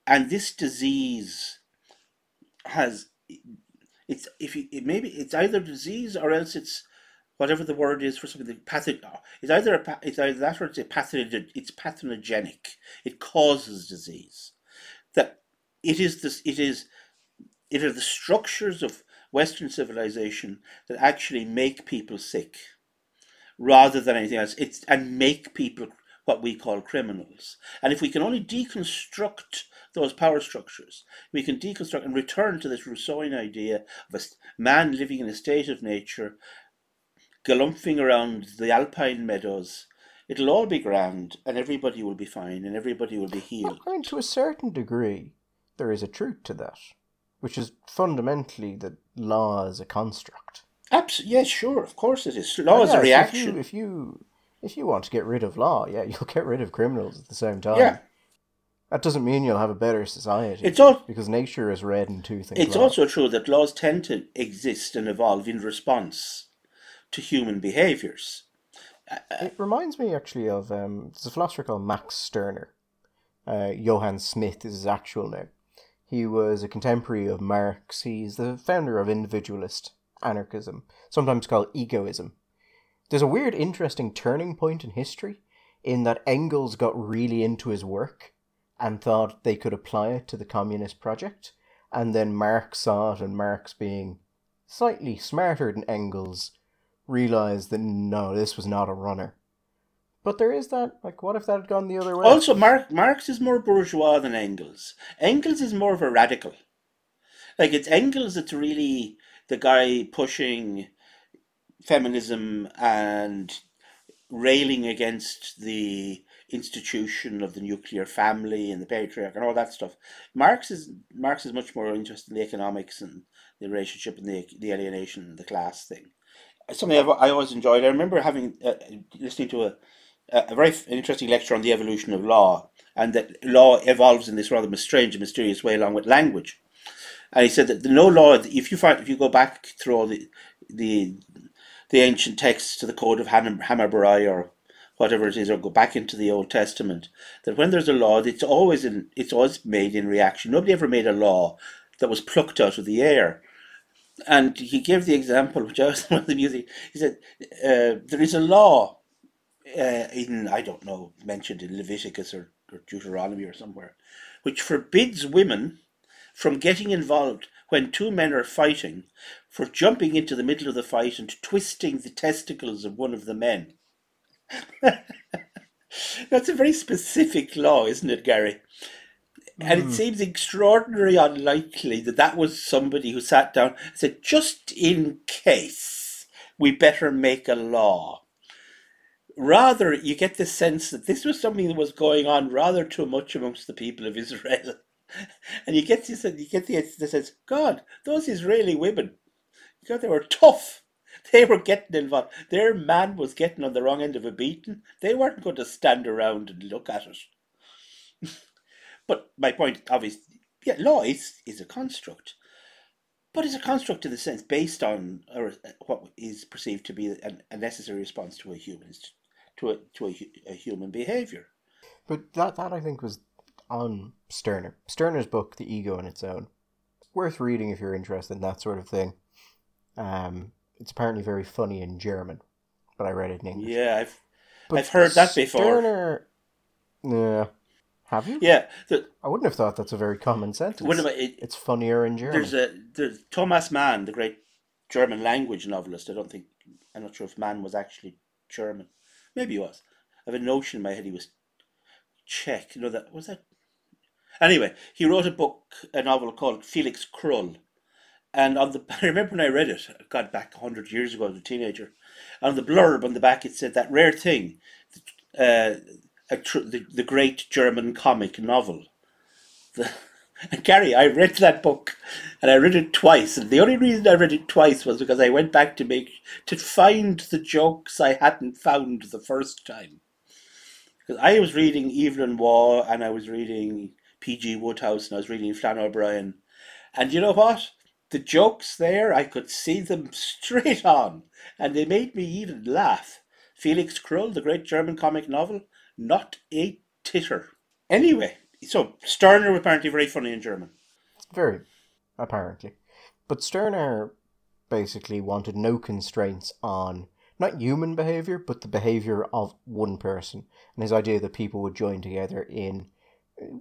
and this disease has it's if you, it maybe it's either disease or else it's whatever the word is for something pathogen. It's either a, it's either that or it's a pathogen. It's pathogenic. It causes disease. That it is this. It is. It are the structures of Western civilization that actually make people sick, rather than anything else. It's and make people what we call criminals. And if we can only deconstruct those power structures, we can deconstruct and return to this Rousseauian idea of a man living in a state of nature galumphing around the alpine meadows, it'll all be grand and everybody will be fine and everybody will be healed. I mean, to a certain degree, there is a truth to that, which is fundamentally that law is a construct. Absolutely, yes, sure, of course it is. Law is Yeah, a reaction. If you, if you if you want to get rid of law, yeah, you'll get rid of criminals at the same time. Yeah. That doesn't mean you'll have a better society. It's all. because nature is red in two things. It's also true that laws tend to exist and evolve in response to human behaviors. It reminds me actually of um, there's a philosopher called Max Stirner. Uh, Johann Schmidt is his actual name. He was a contemporary of Marx. He's the founder of individualist anarchism, sometimes called egoism. There's a weird, interesting turning point in history in that Engels got really into his work and thought they could apply it to the communist project. And then Marx saw it, and Marx, being slightly smarter than Engels, realized that no, this was not a runner. But there is that, like, what if that had gone the other way? Also, Marx, Marx is more bourgeois than Engels. Engels is more of a radical. Like, it's Engels that's really the guy pushing feminism and railing against the institution of the nuclear family and the patriarch and all that stuff. Marx is Marx is much more interested in the economics and the relationship and the the alienation and the class thing. Something I've, I always enjoyed. I remember having uh, listening to a a very interesting lecture on the evolution of law and that law evolves in this rather strange and mysterious way along with language. And he said that no law, if you find, if you go back through all the the the ancient texts to the Code of Ham- Hammurabi or whatever it is, or go back into the Old Testament, that when there's a law, it's always in, it's always made in reaction. Nobody ever made a law that was plucked out of the air. And he gave the example, which I was one of the music. He said, uh, "There is a law uh, in I don't know mentioned in Leviticus or, or Deuteronomy or somewhere, which forbids women from getting involved when two men are fighting for jumping into the middle of the fight and twisting the testicles of one of the men. That's a very specific law, isn't it, Gary? And it hmm. seems extraordinarily unlikely that that was somebody who sat down and said, just in case, we better make a law. Rather, you get the sense that this was something that was going on rather too much amongst the people of Israel. And you get this, you get the, the sense, God, those Israeli women, God, they were tough. They were getting involved. Their man was getting on the wrong end of a beating. They weren't going to stand around and look at it. but my point, obviously, yeah, law is, is a construct. But it's a construct in the sense based on or what is perceived to be a, a necessary response to a human to a to a, a human behavior. But that, that I think was on Stirner. Stirner's book, The Ego in Its Own. Worth reading if you're interested in that sort of thing. Um, it's apparently very funny in German, but I read it in English. Yeah, I've But I've heard that before. Yeah, have you? yeah. The, I wouldn't have thought that's a very common sentence. of it, It's funnier in German. there's a there's Thomas Mann, the great German language novelist. I don't think I'm not sure if Mann was actually German. Maybe he was. I have a notion in my head he was Czech. You know that was that. Anyway, he wrote a book, a novel called Felix Krull, and on the I remember when I read it, got back hundred years ago as a teenager. On the blurb on the back, it said that rare thing, uh, tr- the the great German comic novel. The, and Gary, I read that book, and I read it twice. And the only reason I read it twice was because I went back to make to find the jokes I hadn't found the first time. Because I was reading Evelyn Waugh, and I was reading P.G. Wodehouse, and I was reading Flann O'Brien, and you know what? The jokes there, I could see them straight on, and they made me even laugh. Felix Krull, the great German comic novel, not a titter. Anyway, so Stirner apparently very funny in German. Very, apparently. But Stirner basically wanted no constraints on not human behavior, but the behavior of one person, and his idea that people would join together in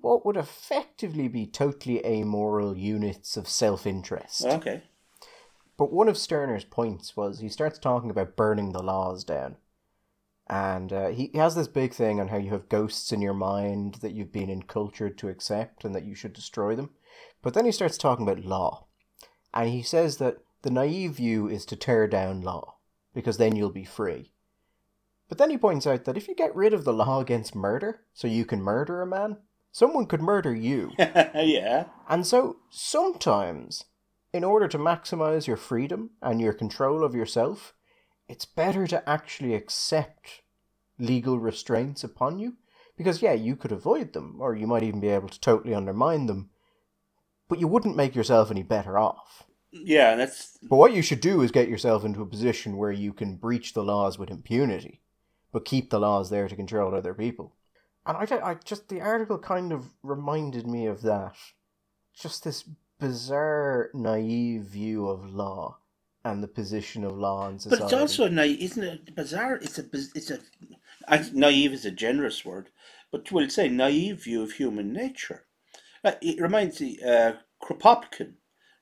what would effectively be totally amoral units of self interest. Okay. But one of Stirner's points was he starts talking about burning the laws down. And uh, he, he has this big thing on how you have ghosts in your mind that you've been encultured to accept and that you should destroy them. But then he starts talking about law. And he says that the naive view is to tear down law, because then you'll be free. But then he points out that if you get rid of the law against murder, so you can murder a man, someone could murder you. yeah. And so sometimes, in order to maximize your freedom and your control of yourself, it's better to actually accept legal restraints upon you. Because, yeah, you could avoid them, or you might even be able to totally undermine them, but you wouldn't make yourself any better off. Yeah, that's But what you should do is get yourself into a position where you can breach the laws with impunity, but keep the laws there to control other people. And I, don't- I just, the article kind of reminded me of that. Just this bizarre, naive view of law and the position of law in society. But it's also naive, isn't it? Bizarre. It's a, it's a. I, naive is a generous word, but we'll say naive view of human nature. Uh, it reminds me, uh, Kropotkin,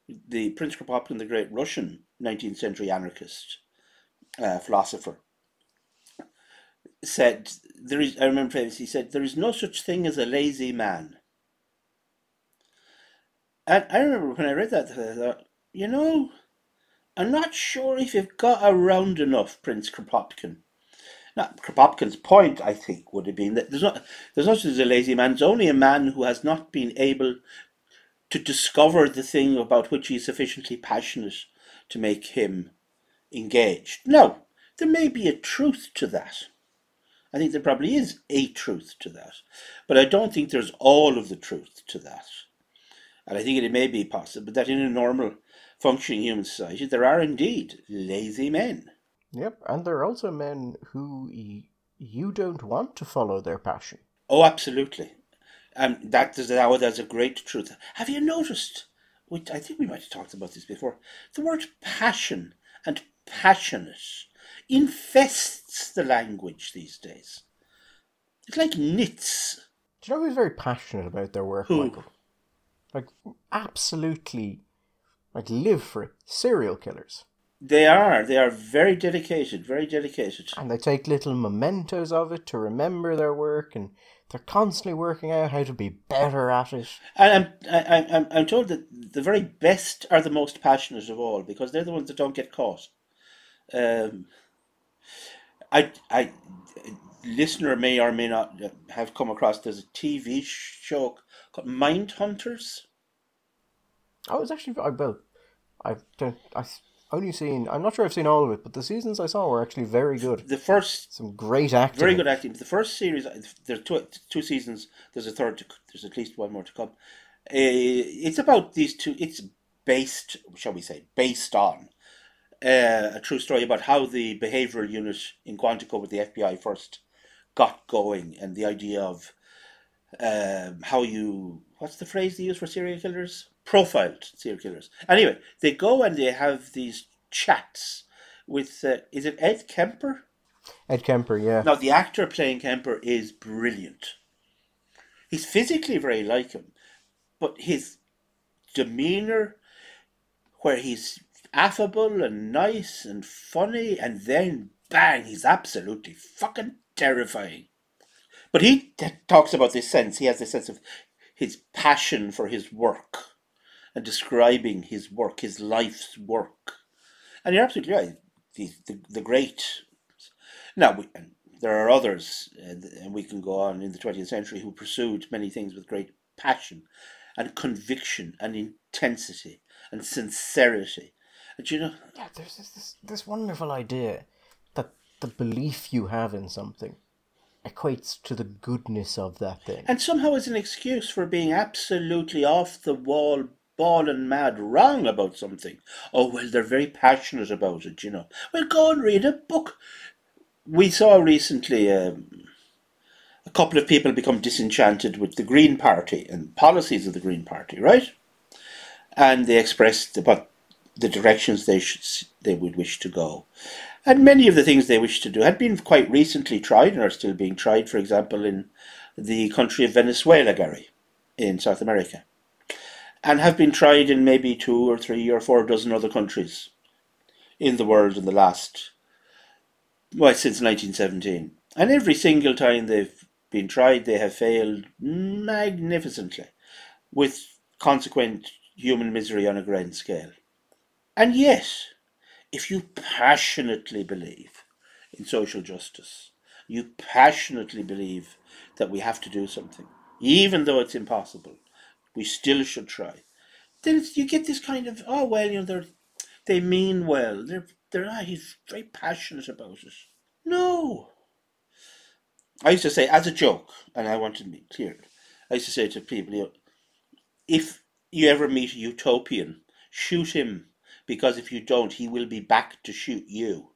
the Prince Kropotkin, the great Russian nineteenth century anarchist uh, philosopher, said there is. I remember famously, he said there is no such thing as a lazy man. And I remember when I read that, I thought, you know, I'm not sure if you've got around enough, Prince Kropotkin. Now, Kropotkin's point, I think, would have been that there's not there's not just a lazy man. It's only a man who has not been able to discover the thing about which he's sufficiently passionate to make him engaged. Now, there may be a truth to that. I think there probably is a truth to that, but I don't think there's all of the truth to that. And I think it may be possible that in a normal functioning human society, there are indeed lazy men. Yep, and there are also men who you don't want to follow their passion. Oh, absolutely. Um, that is that, that's a great truth. Have you noticed? Which I think we might have talked about this before. The word passion and passionate infests the language these days. It's like nits. Do you know who's very passionate about their work, Who? Michael? Like, absolutely, like, live for it. Serial killers. They are. They are very dedicated. Very dedicated. And they take little mementos of it to remember their work, and they're constantly working out how to be better at it. And I'm, I, I'm, I'm told that the very best are the most passionate of all because they're the ones that don't get caught. Um, I, I, listener may or may not have come across. There's a TV show called Mind Hunters. I was actually, I, well, I don't, I've only seen, I'm not sure I've seen all of it, but the seasons I saw were actually very good. The first, Some great acting. very good acting. The first series, there's two, two seasons. There's a third. To, there's at least one more to come. Uh, it's about these two. It's based, shall we say, based on uh, a true story about how the behavioural unit in Quantico with the FBI first got going, and the idea of um, how you what's the phrase they use for serial killers? Profiled serial killers. Anyway, they go and they have these chats with uh, is it Ed Kemper? Ed Kemper, yeah. Now the actor playing Kemper is brilliant. He's physically very like him, but his demeanor, where he's affable and nice and funny, and then bang, he's absolutely fucking terrifying. But he t- talks about this sense. He has this sense of his passion for his work and describing his work, his life's work. And you're absolutely right. The, the, the great. Now, we, there are others, and we can go on in the 20th century, who pursued many things with great passion and conviction and intensity and sincerity. And you know, yeah, there's this, this, this wonderful idea that the belief you have in something equates to the goodness of that thing. And somehow is an excuse for being absolutely off the wall, bawling mad wrong about something. Oh, well, they're very passionate about it, you know. Well, go and read a book. We saw recently um, a couple of people become disenchanted with the Green Party and policies of the Green Party, right? And they expressed what the directions they should they would wish to go. And many of the things they wish to do had been quite recently tried and are still being tried, for example, in the country of Venezuela, Gary, in South America, and have been tried in maybe two or three or four dozen other countries in the world in the last, well, since 1917. And every single time they've been tried, they have failed magnificently, with consequent human misery on a grand scale. And yes, if you passionately believe in social justice, you passionately believe that we have to do something, even though it's impossible, we still should try. Then you get this kind of oh well, you know they they mean well. They're they're ah, he's very passionate about it. No. I used to say as a joke, and I want to be clear. I used to say to people, you know, if you ever meet a utopian, shoot him because if you don't, he will be back to shoot you.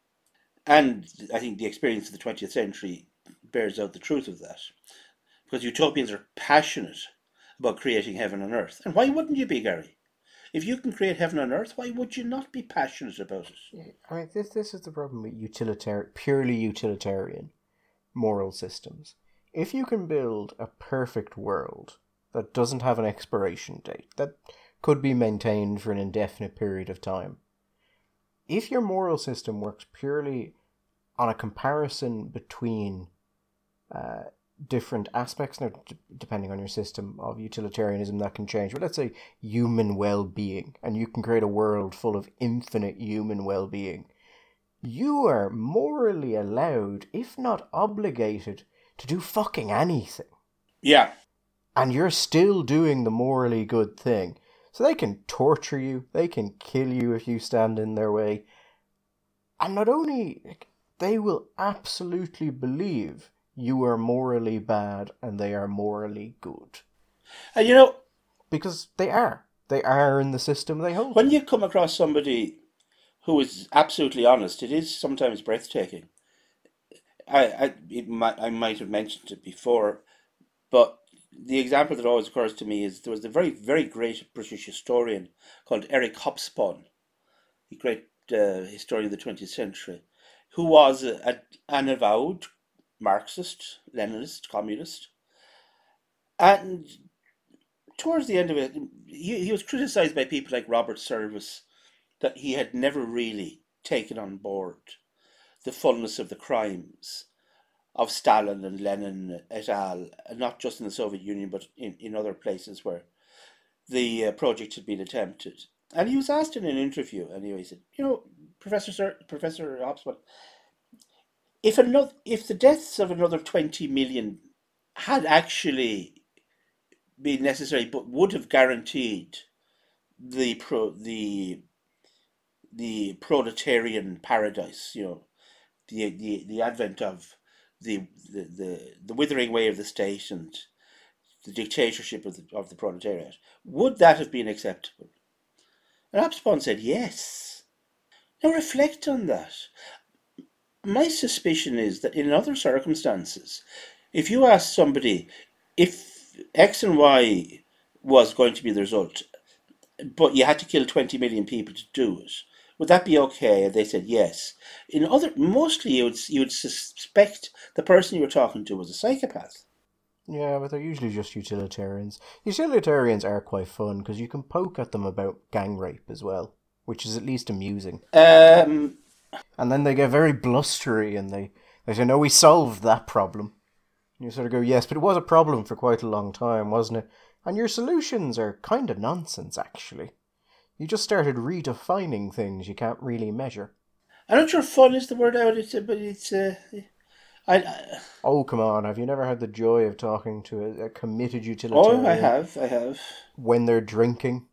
And I think the experience of the 20th century bears out the truth of that. Because utopians are passionate about creating heaven on earth. And why wouldn't you be, Gary? If you can create heaven on earth, why would you not be passionate about it? I mean, this this is the problem with utilitarian, purely utilitarian moral systems. If you can build a perfect world that doesn't have an expiration date, that could be maintained for an indefinite period of time. If your moral system works purely on a comparison between uh, different aspects, now d- depending on your system of utilitarianism, that can change. But let's say human well being, and you can create a world full of infinite human well being. You are morally allowed, if not obligated, to do fucking anything. Yeah. And you're still doing the morally good thing. So they can torture you, they can kill you if you stand in their way. And not only, they will absolutely believe you are morally bad and they are morally good. And you know, because they are. They are in the system they hold. When you come across somebody who is absolutely honest, it is sometimes breathtaking. I, I, it might, I might have mentioned it before, but the example that always occurs to me is there was a very, very great British historian called Eric Hobsbawm, a great uh, historian of the 20th century, who was a, a, an avowed Marxist, Leninist, communist. And towards the end of it, he, he was criticized by people like Robert Service that he had never really taken on board the fullness of the crimes of Stalin and Lenin et al., not just in the Soviet Union, but in, in other places where the uh, project had been attempted. And he was asked in an interview, anyway, he said, you know, Professor Sir, Professor Hobsbawm, if another, if the deaths of another 20 million had actually been necessary, but would have guaranteed the pro, the the proletarian paradise, you know, the the, the advent of the, the, the, the withering away of the state and the dictatorship of the, of the proletariat, would that have been acceptable? And Hobsbawm said yes. Now reflect on that. My suspicion is that in other circumstances, if you ask somebody if X and Y was going to be the result, but you had to kill 20 million people to do it, would that be okay? And they said yes. In other, mostly you would you would suspect the person you were talking to was a psychopath. Yeah, but they're usually just utilitarians. Utilitarians are quite fun because you can poke at them about gang rape as well, which is at least amusing. Um, And then they get very blustery and they, they say, no, we solved that problem. And you sort of go, yes, but it was a problem for quite a long time, wasn't it? And your solutions are kind of nonsense, actually. You just started redefining things you can't really measure. I'm not sure fun is the word out, it's, but it's. Uh, I, I, Oh, come on, have you never had the joy of talking to a, a committed utilitarian oh, I have, I have. when they're drinking?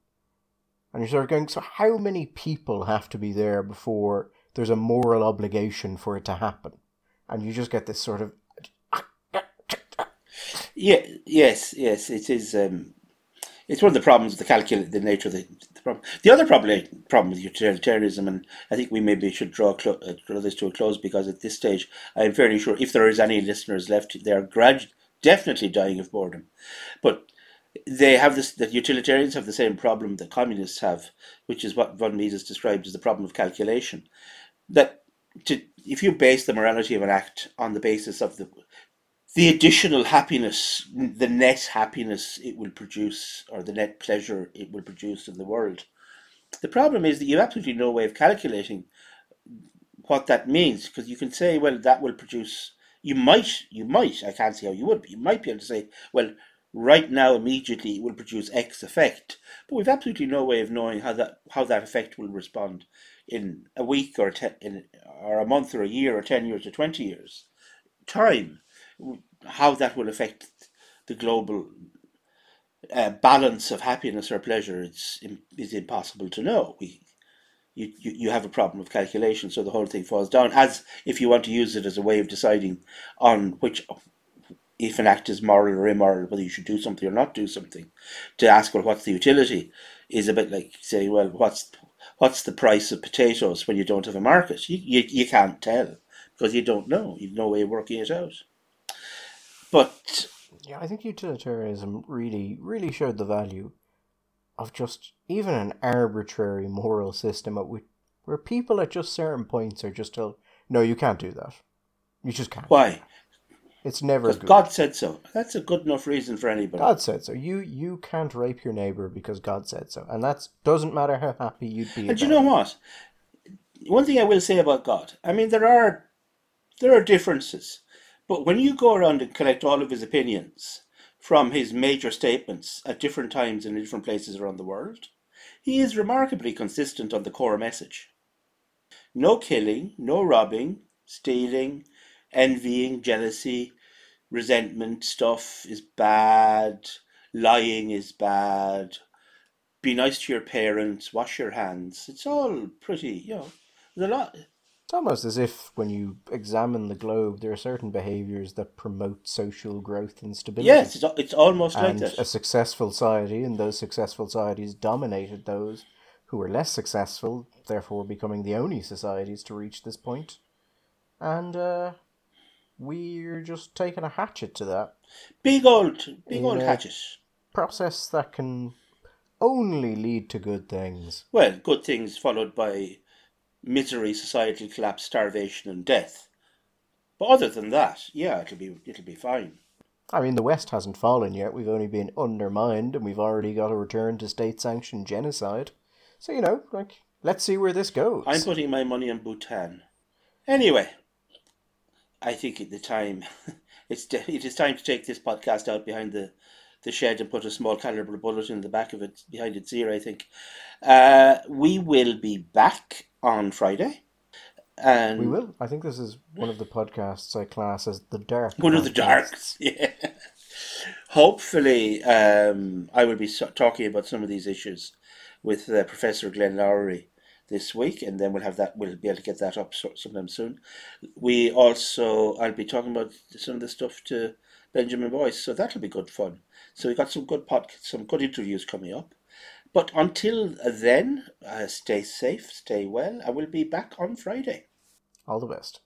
And you're sort of going, so how many people have to be there before there's a moral obligation for it to happen? And you just get this sort of Yeah, yes, yes, it is. Um, it's one of the problems with the calculate the nature of the, the problem. The other problem problem with utilitarianism, and I think we maybe should draw clo- uh, draw this to a close because at this stage, I'm fairly sure if there is any listeners left, they are grad definitely dying of boredom, but they have this. The utilitarians have the same problem that communists have, which is what von Mises described as the problem of calculation. That to if you base the morality of an act on the basis of the the additional happiness, the net happiness it will produce, or the net pleasure it will produce in the world. The problem is that you have absolutely no way of calculating what that means, because you can say, well, that will produce. You might, you might. I can't see how you would, but you might be able to say, well, right now, immediately, it will produce X effect, but we've absolutely no way of knowing how that how that effect will respond in a week or ten, in or a month or a year or ten years or twenty years time how that will affect the global uh, balance of happiness or pleasure it's is impossible to know. We you, you, you have a problem of calculation so the whole thing falls down as if you want to use it as a way of deciding on which if an act is moral or immoral whether you should do something or not do something. To ask well what's the utility is a bit like saying well what's what's the price of potatoes when you don't have a market? You, you, you can't tell because you don't know. You've no way of working it out but Yeah, I think utilitarianism really, really showed the value of just even an arbitrary moral system at which, where people at just certain points are just told, no, you can't do that. You just can't. why It's never because good. God said so that's a good enough reason for anybody God said so. You you can't rape your neighbor because God said so, and that doesn't matter how happy you'd be. And you know it. what? One thing I will say about God, I mean, there are there are differences, but when you go around and collect all of his opinions from his major statements at different times in different places around the world, he is remarkably consistent on the core message. No killing, no robbing, stealing, envying, jealousy, resentment stuff is bad, lying is bad, be nice to your parents, wash your hands. It's all pretty, you know, there's a lot. It's almost as if when you examine the globe, there are certain behaviors that promote social growth and stability. Yes, it's, it's almost like and that. a successful society, and those successful societies dominated those who were less successful, therefore becoming the only societies to reach this point. And uh, we're just taking a hatchet to that Big old, big old hatchet. process that can only lead to good things. Well, good things followed by misery, societal collapse, starvation, and death. But other than that, yeah, it'll be it'll be fine. I mean, the West hasn't fallen yet. We've only been undermined, and we've already got a return to state-sanctioned genocide. So you know, like, let's see where this goes. I'm putting my money on Bhutan. Anyway, I think at the time it's de- it is time to take this podcast out behind the, the shed and put a small caliber bullet in the back of it behind its ear. I think uh, we will be back on Friday, and We will. I think this is one of the podcasts I class as the dark. one of the darks. Yeah. Hopefully, um, I will be talking about some of these issues with uh, Professor Glenn Loury this week, and then we'll have that. We'll be able to get that up so- sometime soon. We also, I'll be talking about some of the stuff to Benjamin Boyce, so that'll be good fun. So we've got some good pod, some good interviews coming up. But until then, uh, stay safe, stay well. I will be back on Friday. All the best.